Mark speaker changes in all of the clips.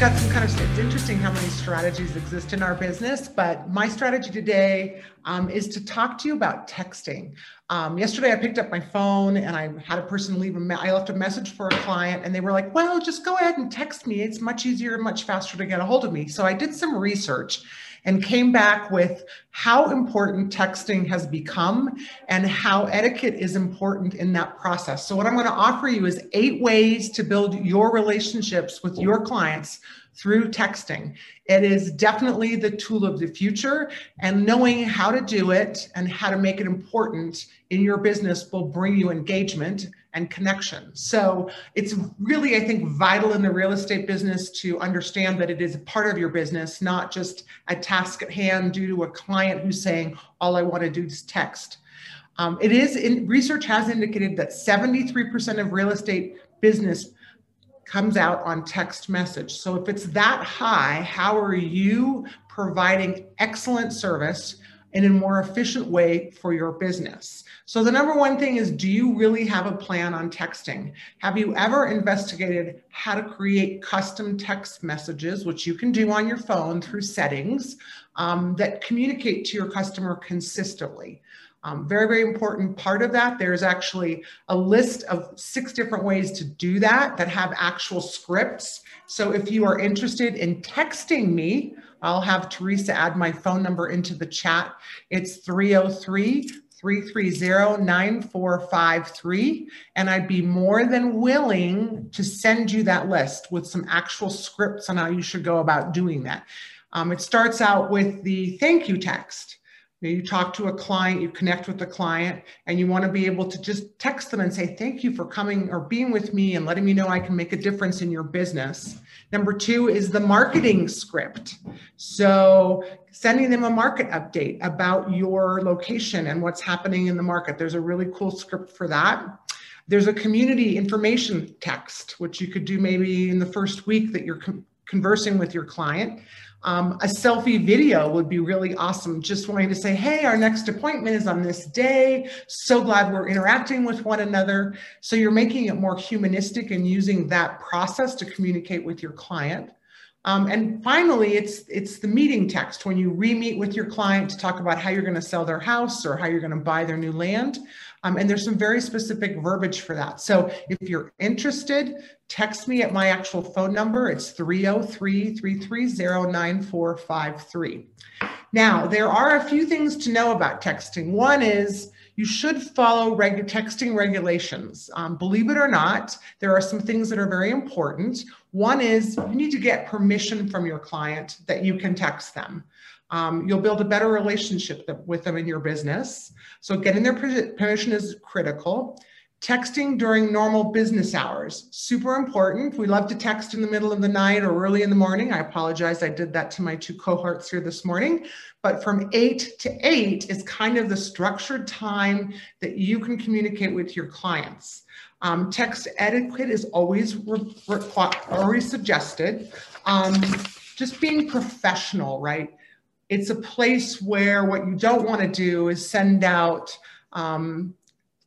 Speaker 1: Got some kind of, it's interesting how many strategies exist in our business, but my strategy today um, is to talk to you about texting. Um, yesterday, I picked up my phone and I had a person leave a, I left a message for a client and they were like, well, just go ahead and text me. It's much easier and much faster to get a hold of me. So I did some research and came back with how important texting has become and how etiquette is important in that process. So, what I'm going to offer you is eight ways to build your relationships with your clients through texting. It is definitely the tool of the future, and knowing how to do it and how to make it important in your business will bring you engagement and connection. So it's really, I think, vital in the real estate business to understand that it is a part of your business, not just a task at hand due to a client who's saying, all I want to do is text. Um, it is in research has indicated that 73% of real estate business comes out on text message. So if it's that high, how are you providing excellent service in a more efficient way for your business? So the number one thing is do you really have a plan on texting? Have you ever investigated how to create custom text messages, which you can do on your phone through settings um, that communicate to your customer consistently? Um, very, very important part of that. There's actually a list of six different ways to do that that have actual scripts. So if you are interested in texting me, I'll have Teresa add my phone number into the chat. It's 303 330 9453. And I'd be more than willing to send you that list with some actual scripts on how you should go about doing that. Um, it starts out with the thank you text you talk to a client, you connect with the client, and you want to be able to just text them and say, Thank you for coming or being with me and letting me know I can make a difference in your business. Number two is the marketing script. So, sending them a market update about your location and what's happening in the market. There's a really cool script for that. There's a community information text, which you could do maybe in the first week that you're conversing with your client. Um, a selfie video would be really awesome. Just wanting to say, hey, our next appointment is on this day. So glad we're interacting with one another. So you're making it more humanistic and using that process to communicate with your client. Um, and finally, it's it's the meeting text when you re-meet with your client to talk about how you're going to sell their house or how you're going to buy their new land. Um, and there's some very specific verbiage for that. So if you're interested, text me at my actual phone number. It's 303 330 9453. Now, there are a few things to know about texting. One is you should follow regu- texting regulations. Um, believe it or not, there are some things that are very important. One is you need to get permission from your client that you can text them. Um, you'll build a better relationship with them in your business. So getting their permission is critical. Texting during normal business hours, super important. We love to text in the middle of the night or early in the morning. I apologize, I did that to my two cohorts here this morning. But from eight to eight is kind of the structured time that you can communicate with your clients. Um, text etiquette is always always suggested. Um, just being professional, right? It's a place where what you don't want to do is send out um,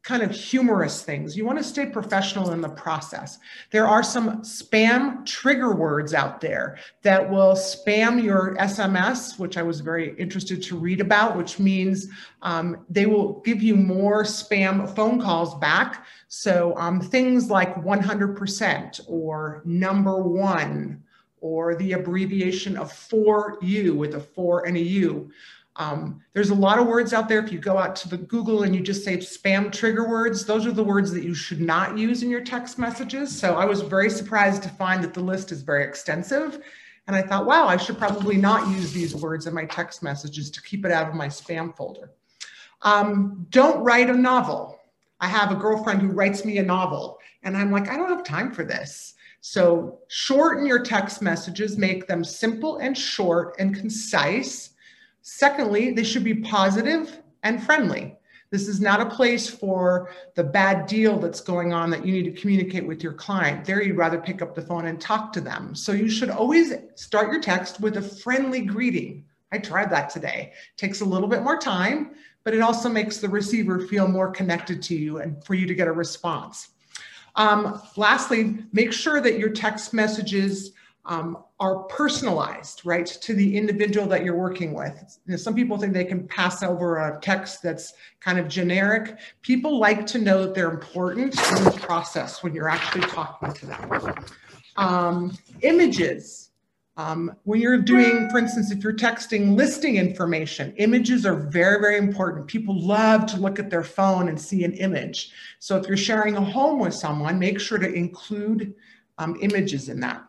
Speaker 1: kind of humorous things. You want to stay professional in the process. There are some spam trigger words out there that will spam your SMS, which I was very interested to read about, which means um, they will give you more spam phone calls back. So um, things like 100% or number one or the abbreviation of for you with a for and a u. Um, there's a lot of words out there. If you go out to the Google and you just say spam trigger words, those are the words that you should not use in your text messages. So I was very surprised to find that the list is very extensive. And I thought, wow, I should probably not use these words in my text messages to keep it out of my spam folder. Um, don't write a novel. I have a girlfriend who writes me a novel, and I'm like, I don't have time for this. So shorten your text messages, make them simple and short and concise. Secondly, they should be positive and friendly. This is not a place for the bad deal that's going on that you need to communicate with your client. There, you'd rather pick up the phone and talk to them. So, you should always start your text with a friendly greeting. I tried that today. It takes a little bit more time, but it also makes the receiver feel more connected to you and for you to get a response. Um, lastly, make sure that your text messages um, are personalized, right, to the individual that you're working with. You know, some people think they can pass over a text that's kind of generic. People like to know that they're important in the process when you're actually talking to them. Um, images. Um, when you're doing, for instance, if you're texting listing information, images are very, very important. People love to look at their phone and see an image. So if you're sharing a home with someone, make sure to include um, images in that.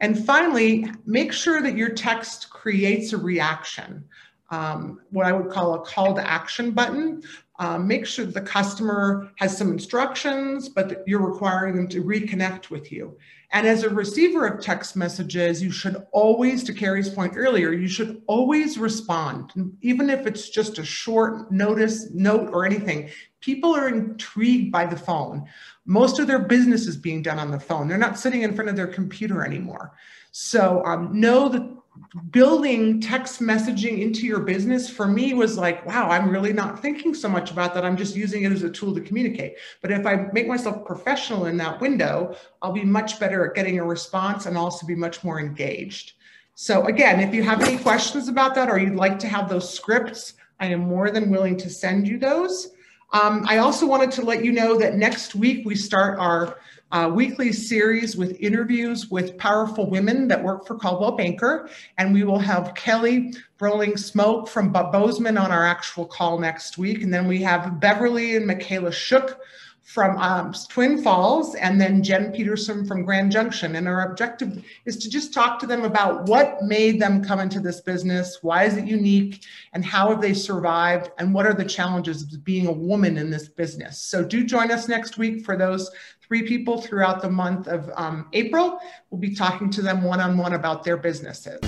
Speaker 1: And finally, make sure that your text creates a reaction, um, what I would call a call to action button. Um, make sure the customer has some instructions, but you're requiring them to reconnect with you. And as a receiver of text messages, you should always, to Carrie's point earlier, you should always respond, even if it's just a short notice, note, or anything. People are intrigued by the phone. Most of their business is being done on the phone. They're not sitting in front of their computer anymore. So um, know that building text messaging into your business for me was like, wow, I'm really not thinking so much about that. I'm just using it as a tool to communicate. But if I make myself professional in that window, I'll be much better at getting a response and also be much more engaged. So again, if you have any questions about that or you'd like to have those scripts, I am more than willing to send you those. Um, I also wanted to let you know that next week we start our uh, weekly series with interviews with powerful women that work for Coldwell Banker. And we will have Kelly Rolling Smoke from Bozeman on our actual call next week. And then we have Beverly and Michaela Shook from um, Twin Falls and then Jen Peterson from Grand Junction. And our objective is to just talk to them about what made them come into this business, why is it unique, and how have they survived, and what are the challenges of being a woman in this business. So do join us next week for those three people throughout the month of um, April. We'll be talking to them one-on-one about their businesses.